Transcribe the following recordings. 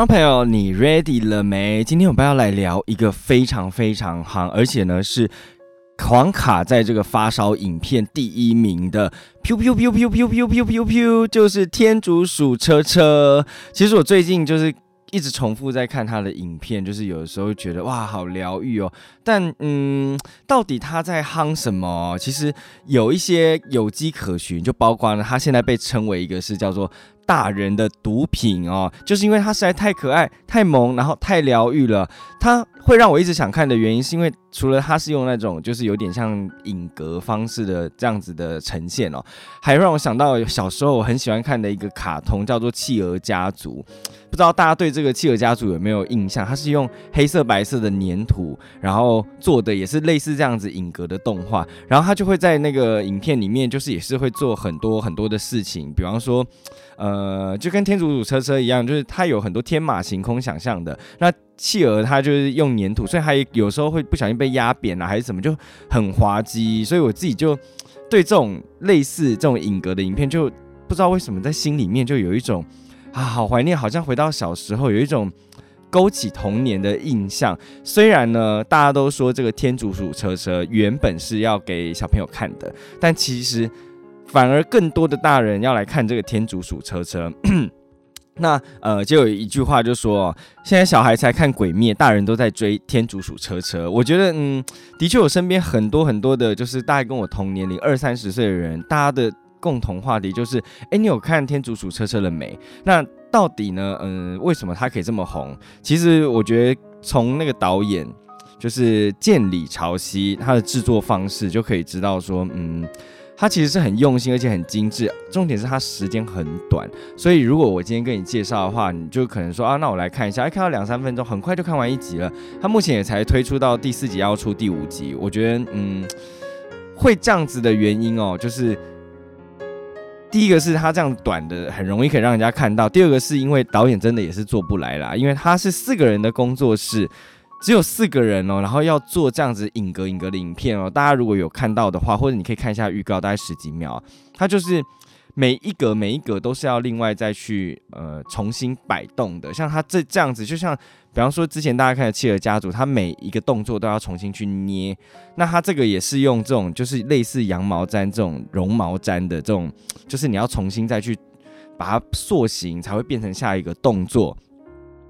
观众朋友，你 ready 了没？今天我们要来聊一个非常非常夯，而且呢是狂卡在这个发烧影片第一名的，pew pew pew pew pew pew pew pew pew，就是天竺鼠车车。其实我最近就是一直重复在看他的影片，就是有的时候觉得哇，好疗愈哦。但嗯，到底他在夯什么？其实有一些有迹可循，就包括呢，他现在被称为一个是叫做。大人的毒品哦，就是因为他实在太可爱、太萌，然后太疗愈了。他会让我一直想看的原因，是因为除了它是用那种就是有点像影格方式的这样子的呈现哦，还让我想到小时候我很喜欢看的一个卡通，叫做《企鹅家族》。不知道大家对这个企鹅家族有没有印象？它是用黑色、白色的粘土，然后做的也是类似这样子影格的动画。然后它就会在那个影片里面，就是也是会做很多很多的事情，比方说，呃，就跟天竺鼠车车一样，就是它有很多天马行空想象的。那企鹅它就是用粘土，所以它有时候会不小心被压扁了，还是什么，就很滑稽。所以我自己就对这种类似这种影格的影片，就不知道为什么在心里面就有一种。啊，好怀念，好像回到小时候，有一种勾起童年的印象。虽然呢，大家都说这个天竺鼠车车原本是要给小朋友看的，但其实反而更多的大人要来看这个天竺鼠车车。那呃，就有一句话就说，现在小孩才看鬼灭，大人都在追天竺鼠车车。我觉得，嗯，的确，我身边很多很多的，就是大概跟我同年龄二三十岁的人，大家的。共同话题就是，哎，你有看《天竺鼠车车》了没？那到底呢？嗯，为什么它可以这么红？其实我觉得从那个导演就是建里朝夕他的制作方式就可以知道说，嗯，他其实是很用心而且很精致。重点是他时间很短，所以如果我今天跟你介绍的话，你就可能说啊，那我来看一下，哎，看到两三分钟，很快就看完一集了。他目前也才推出到第四集，要出第五集。我觉得，嗯，会这样子的原因哦，就是。第一个是他这样短的很容易可以让人家看到，第二个是因为导演真的也是做不来啦，因为他是四个人的工作室，只有四个人哦，然后要做这样子影格影格的影片哦，大家如果有看到的话，或者你可以看一下预告，大概十几秒，它就是。每一格每一格都是要另外再去呃重新摆动的，像它这这样子，就像比方说之前大家看的《企鹅家族》，它每一个动作都要重新去捏，那它这个也是用这种就是类似羊毛毡这种绒毛毡的这种，就是你要重新再去把它塑形，才会变成下一个动作。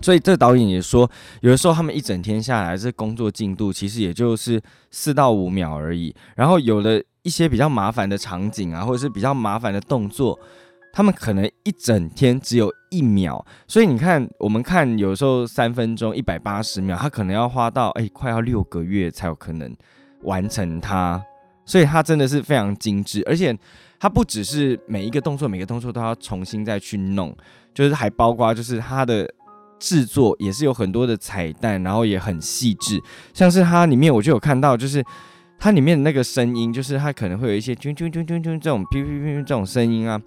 所以这导演也说，有的时候他们一整天下来这工作进度其实也就是四到五秒而已，然后有了。一些比较麻烦的场景啊，或者是比较麻烦的动作，他们可能一整天只有一秒，所以你看，我们看有时候三分钟一百八十秒，他可能要花到哎快要六个月才有可能完成它，所以它真的是非常精致，而且它不只是每一个动作每个动作都要重新再去弄，就是还包括就是它的制作也是有很多的彩蛋，然后也很细致，像是它里面我就有看到就是。它里面的那个声音，就是它可能会有一些啾啾啾啾啾这种哔哔哔这种声音啊，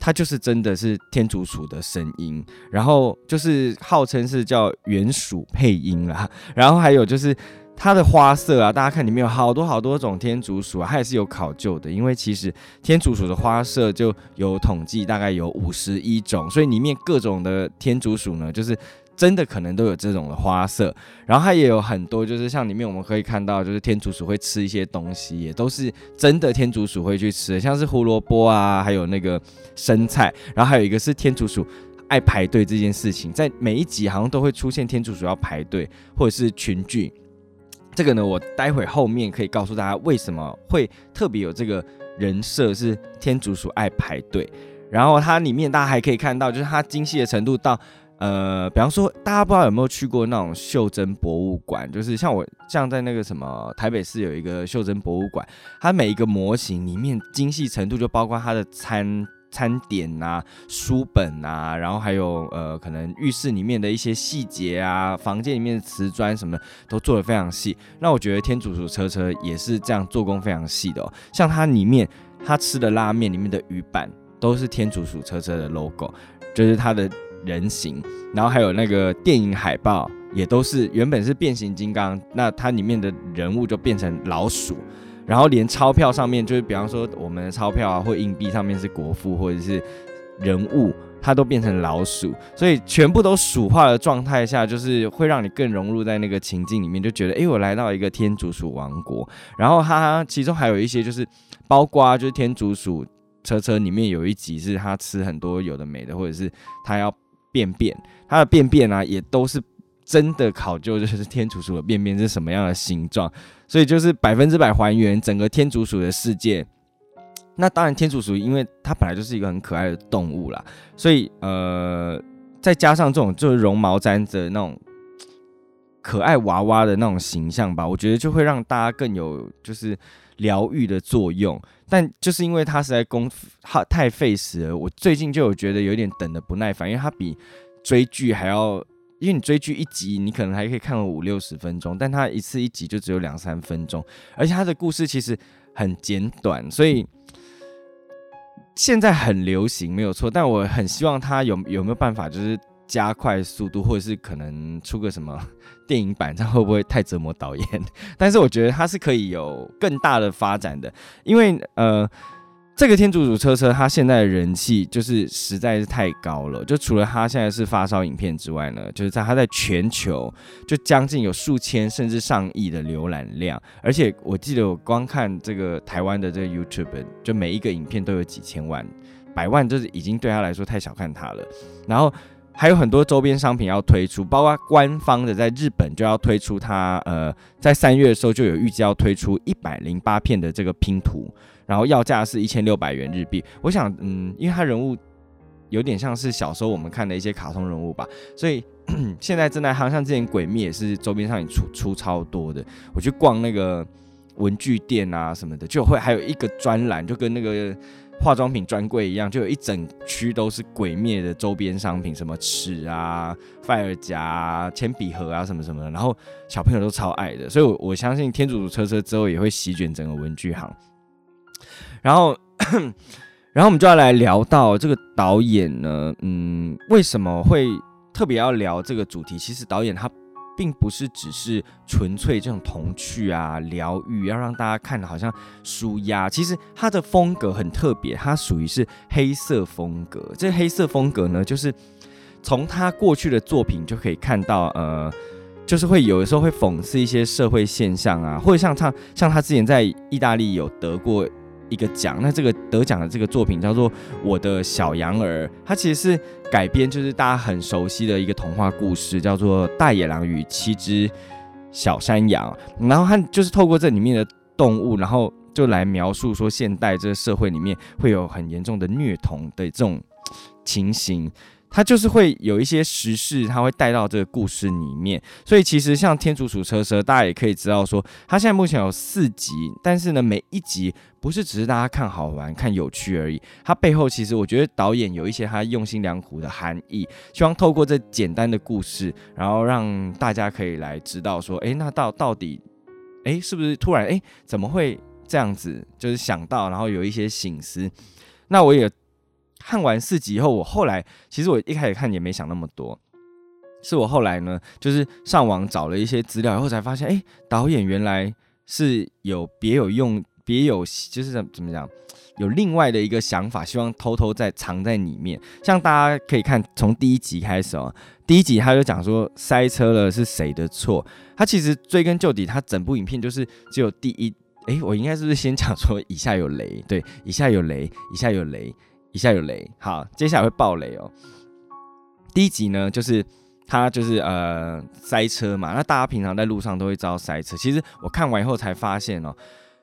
它就是真的是天竺鼠的声音，然后就是号称是叫原鼠配音啦，然后还有就是它的花色啊，大家看里面有好多好多种天竺鼠啊，它也是有考究的，因为其实天竺鼠的花色就有统计大概有五十一种，所以里面各种的天竺鼠呢，就是。真的可能都有这种的花色，然后它也有很多，就是像里面我们可以看到，就是天竺鼠会吃一些东西，也都是真的天竺鼠会去吃的，像是胡萝卜啊，还有那个生菜，然后还有一个是天竺鼠爱排队这件事情，在每一集好像都会出现天竺鼠要排队或者是群聚，这个呢，我待会后面可以告诉大家为什么会特别有这个人设是天竺鼠爱排队，然后它里面大家还可以看到，就是它精细的程度到。呃，比方说，大家不知道有没有去过那种袖珍博物馆，就是像我像在那个什么台北市有一个袖珍博物馆，它每一个模型里面精细程度就包括它的餐餐点啊、书本啊，然后还有呃可能浴室里面的一些细节啊、房间里面的瓷砖什么都做的非常细。那我觉得天竺鼠车车也是这样做工非常细的哦，像它里面它吃的拉面里面的鱼板都是天竺鼠车车的 logo，就是它的。人形，然后还有那个电影海报，也都是原本是变形金刚，那它里面的人物就变成老鼠，然后连钞票上面，就是比方说我们的钞票啊或硬币上面是国父或者是人物，它都变成老鼠，所以全部都鼠化的状态下，就是会让你更融入在那个情境里面，就觉得，哎，我来到一个天竺鼠王国。然后它其中还有一些就是，包括就是天竺鼠车车里面有一集是它吃很多有的没的，或者是它要便便，它的便便啊也都是真的考究，就是天竺鼠的便便是什么样的形状，所以就是百分之百还原整个天竺鼠的世界。那当然，天竺鼠因为它本来就是一个很可爱的动物啦，所以呃，再加上这种就是绒毛毡的那种可爱娃娃的那种形象吧，我觉得就会让大家更有就是疗愈的作用。但就是因为它实在功夫太费时了，我最近就有觉得有点等的不耐烦，因为它比追剧还要，因为你追剧一集你可能还可以看个五六十分钟，但它一次一集就只有两三分钟，而且它的故事其实很简短，所以。现在很流行，没有错，但我很希望他有有没有办法，就是加快速度，或者是可能出个什么电影版，这样会不会太折磨导演？但是我觉得他是可以有更大的发展的，因为呃。这个天竺鼠车车，它现在的人气就是实在是太高了。就除了它现在是发烧影片之外呢，就是在它在全球就将近有数千甚至上亿的浏览量。而且我记得我光看这个台湾的这个 YouTube，就每一个影片都有几千万、百万，就是已经对他来说太小看它了。然后还有很多周边商品要推出，包括官方的在日本就要推出它，呃，在三月的时候就有预计要推出一百零八片的这个拼图。然后要价是一千六百元日币，我想，嗯，因为他人物有点像是小时候我们看的一些卡通人物吧，所以 现在正在夯，像之前鬼灭也是周边上也出出超多的。我去逛那个文具店啊什么的，就会还有一个专栏，就跟那个化妆品专柜一样，就有一整区都是鬼灭的周边商品，什么尺啊、范尔夹、铅笔盒啊什么什么的，然后小朋友都超爱的，所以，我我相信天竺鼠车车之后也会席卷整个文具行。然后，然后我们就要来聊到这个导演呢，嗯，为什么会特别要聊这个主题？其实导演他并不是只是纯粹这种童趣啊、疗愈，要让大家看的好像舒压。其实他的风格很特别，他属于是黑色风格。这黑色风格呢，就是从他过去的作品就可以看到，呃，就是会有的时候会讽刺一些社会现象啊，或者像他像他之前在意大利有得过。一个奖，那这个得奖的这个作品叫做《我的小羊儿》，它其实是改编，就是大家很熟悉的一个童话故事，叫做《大野狼与七只小山羊》。然后它就是透过这里面的动物，然后就来描述说现代这个社会里面会有很严重的虐童的这种情形。它就是会有一些时事，它会带到这个故事里面。所以其实像《天竺鼠车车》，大家也可以知道说，它现在目前有四集，但是呢，每一集不是只是大家看好玩、看有趣而已。它背后其实我觉得导演有一些他用心良苦的含义，希望透过这简单的故事，然后让大家可以来知道说，哎，那到到底，哎，是不是突然，哎，怎么会这样子？就是想到，然后有一些醒思。那我也。看完四集以后，我后来其实我一开始看也没想那么多，是我后来呢，就是上网找了一些资料以后才发现，哎，导演原来是有别有用，别有就是怎怎么讲，有另外的一个想法，希望偷偷在藏在里面。像大家可以看从第一集开始哦，第一集他就讲说塞车了是谁的错，他其实追根究底，他整部影片就是只有第一，哎，我应该是不是先讲说以下有雷？对，以下有雷，以下有雷。一下有雷，好，接下来会爆雷哦。第一集呢，就是他就是呃塞车嘛，那大家平常在路上都会知道塞车。其实我看完以后才发现哦，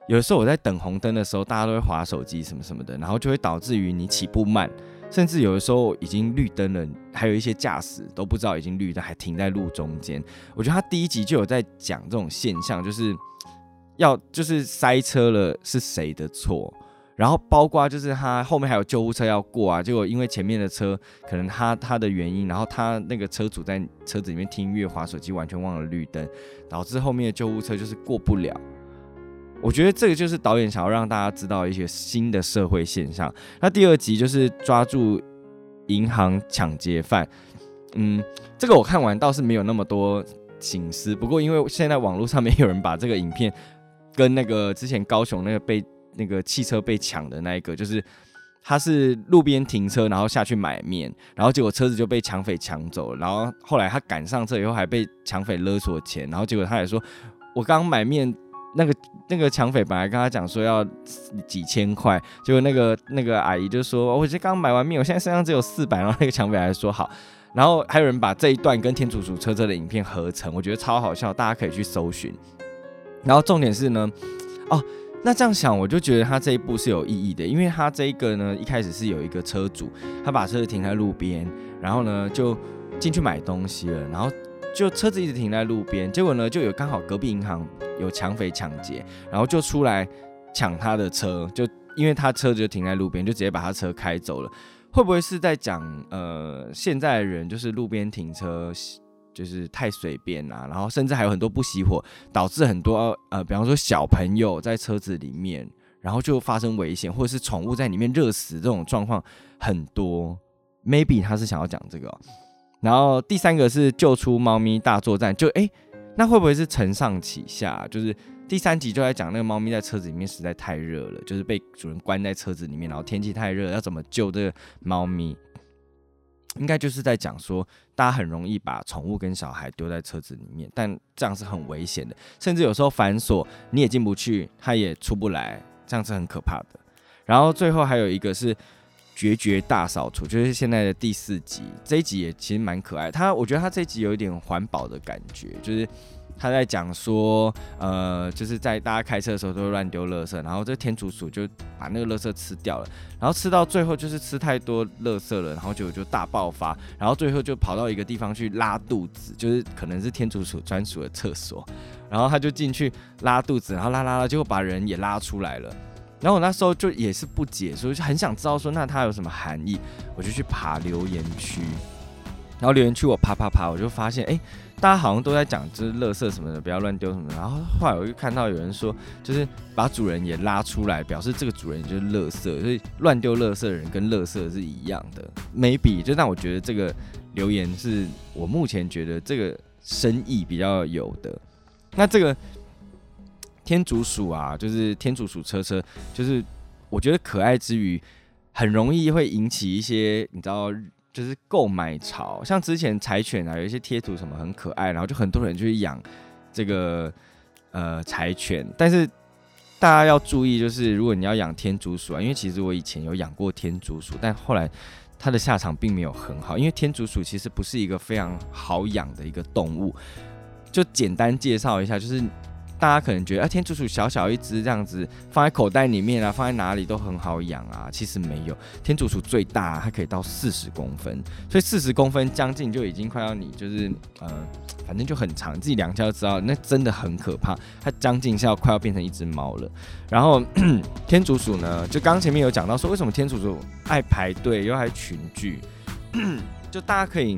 有时候我在等红灯的时候，大家都会划手机什么什么的，然后就会导致于你起步慢，甚至有的时候已经绿灯了，还有一些驾驶都不知道已经绿灯，还停在路中间。我觉得他第一集就有在讲这种现象，就是要就是塞车了是谁的错？然后包括就是他后面还有救护车要过啊，结果因为前面的车可能他他的原因，然后他那个车主在车子里面听音乐、滑手机，完全忘了绿灯，导致后面的救护车就是过不了。我觉得这个就是导演想要让大家知道一些新的社会现象。那第二集就是抓住银行抢劫犯，嗯，这个我看完倒是没有那么多醒思，不过因为现在网络上面有人把这个影片跟那个之前高雄那个被。那个汽车被抢的那一个，就是他是路边停车，然后下去买面，然后结果车子就被抢匪抢走了。然后后来他赶上车以后，还被抢匪勒索钱。然后结果他也说：“我刚买面，那个那个抢匪本来跟他讲说要几千块，结果那个那个阿姨就说：我这刚买完面，我现在身上只有四百。然后那个抢匪还说好。然后还有人把这一段跟天竺鼠车车的影片合成，我觉得超好笑，大家可以去搜寻。然后重点是呢，哦。那这样想，我就觉得他这一步是有意义的，因为他这一个呢，一开始是有一个车主，他把车子停在路边，然后呢就进去买东西了，然后就车子一直停在路边，结果呢就有刚好隔壁银行有抢匪抢劫，然后就出来抢他的车，就因为他车子就停在路边，就直接把他车开走了。会不会是在讲呃现在人就是路边停车？就是太随便啊，然后甚至还有很多不熄火，导致很多呃，比方说小朋友在车子里面，然后就发生危险，或者是宠物在里面热死这种状况很多。Maybe 他是想要讲这个。然后第三个是救出猫咪大作战，就哎，那会不会是承上启下？就是第三集就在讲那个猫咪在车子里面实在太热了，就是被主人关在车子里面，然后天气太热，要怎么救这个猫咪？应该就是在讲说，大家很容易把宠物跟小孩丢在车子里面，但这样是很危险的，甚至有时候反锁你也进不去，它也出不来，这样是很可怕的。然后最后还有一个是绝绝大扫除，就是现在的第四集，这一集也其实蛮可爱。他我觉得他这一集有一点环保的感觉，就是。他在讲说，呃，就是在大家开车的时候都会乱丢垃圾，然后这天竺鼠就把那个垃圾吃掉了，然后吃到最后就是吃太多垃圾了，然后就就大爆发，然后最后就跑到一个地方去拉肚子，就是可能是天竺鼠专属的厕所，然后他就进去拉肚子，然后拉拉拉，结果把人也拉出来了，然后我那时候就也是不解，所以就很想知道说那它有什么含义，我就去爬留言区，然后留言区我啪啪啪，我就发现哎。大家好像都在讲，就是垃圾什么的，不要乱丢什么。然后后来我又看到有人说，就是把主人也拉出来，表示这个主人就是垃圾，所以乱丢垃圾的人跟垃圾是一样的。没比就让我觉得这个留言是我目前觉得这个深意比较有的。那这个天竺鼠啊，就是天竺鼠车车，就是我觉得可爱之余，很容易会引起一些你知道。就是购买潮，像之前柴犬啊，有一些贴图什么很可爱，然后就很多人去养这个呃柴犬。但是大家要注意，就是如果你要养天竺鼠啊，因为其实我以前有养过天竺鼠，但后来它的下场并没有很好，因为天竺鼠其实不是一个非常好养的一个动物。就简单介绍一下，就是。大家可能觉得啊，天竺鼠小小一只这样子放在口袋里面啊，放在哪里都很好养啊。其实没有，天竺鼠最大它可以到四十公分，所以四十公分将近就已经快要你就是呃，反正就很长，自己量一下就知道，那真的很可怕。它将近是要快要变成一只猫了。然后 天竺鼠呢，就刚前面有讲到说，为什么天竺鼠爱排队又爱群聚，就大家可以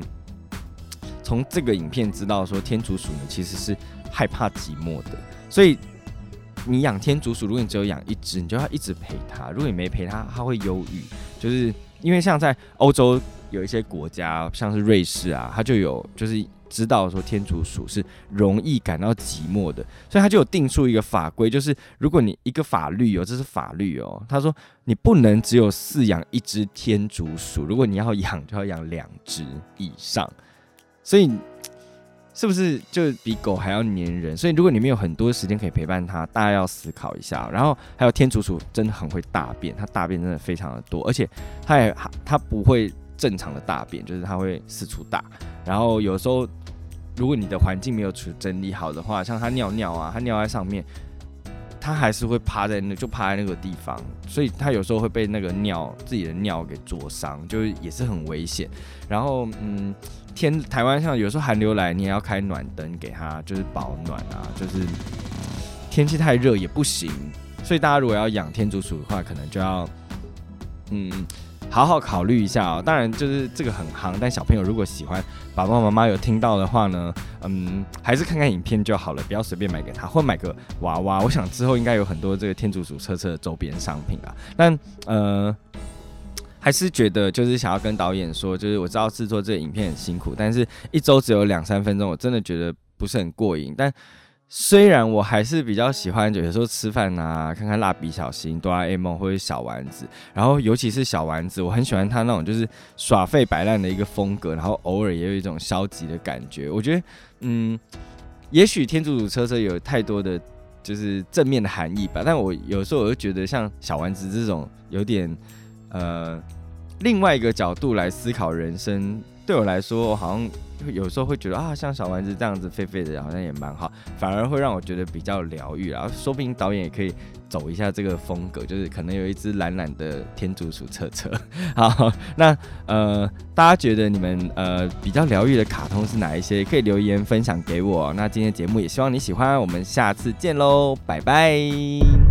从这个影片知道说，天竺鼠呢其实是害怕寂寞的。所以你养天竺鼠，如果你只有养一只，你就要一直陪它。如果你没陪它，它会忧郁。就是因为像在欧洲有一些国家，像是瑞士啊，它就有就是知道说天竺鼠是容易感到寂寞的，所以它就有定出一个法规，就是如果你一个法律哦，这是法律哦，他说你不能只有饲养一只天竺鼠，如果你要养就要养两只以上。所以。是不是就比狗还要粘人？所以如果你们有很多时间可以陪伴它，大家要思考一下。然后还有天楚楚真的很会大便，它大便真的非常的多，而且它也它不会正常的大便，就是它会四处大。然后有时候如果你的环境没有处整理好的话，像它尿尿啊，它尿在上面，它还是会趴在那就趴在那个地方，所以它有时候会被那个尿自己的尿给灼伤，就是也是很危险。然后嗯。天，台湾像有时候寒流来，你也要开暖灯给它，就是保暖啊。就是天气太热也不行，所以大家如果要养天竺鼠的话，可能就要嗯好好考虑一下哦。当然，就是这个很夯，但小朋友如果喜欢，爸爸妈妈有听到的话呢，嗯，还是看看影片就好了，不要随便买给他，或买个娃娃。我想之后应该有很多这个天竺鼠车车的周边商品啊。但呃。还是觉得就是想要跟导演说，就是我知道制作这个影片很辛苦，但是一周只有两三分钟，我真的觉得不是很过瘾。但虽然我还是比较喜欢，有时候吃饭啊，看看蜡笔小新、哆啦 A 梦或者小丸子，然后尤其是小丸子，我很喜欢他那种就是耍废摆烂的一个风格，然后偶尔也有一种消极的感觉。我觉得，嗯，也许天竺鼠车车有太多的就是正面的含义吧，但我有时候我就觉得像小丸子这种有点呃另外一个角度来思考人生，对我来说好像。有时候会觉得啊，像小丸子这样子废废的，好像也蛮好，反而会让我觉得比较疗愈啊。说不定导演也可以走一下这个风格，就是可能有一只懒懒的天竺鼠车车。好，那呃，大家觉得你们呃比较疗愈的卡通是哪一些？可以留言分享给我。那今天节目也希望你喜欢，我们下次见喽，拜拜。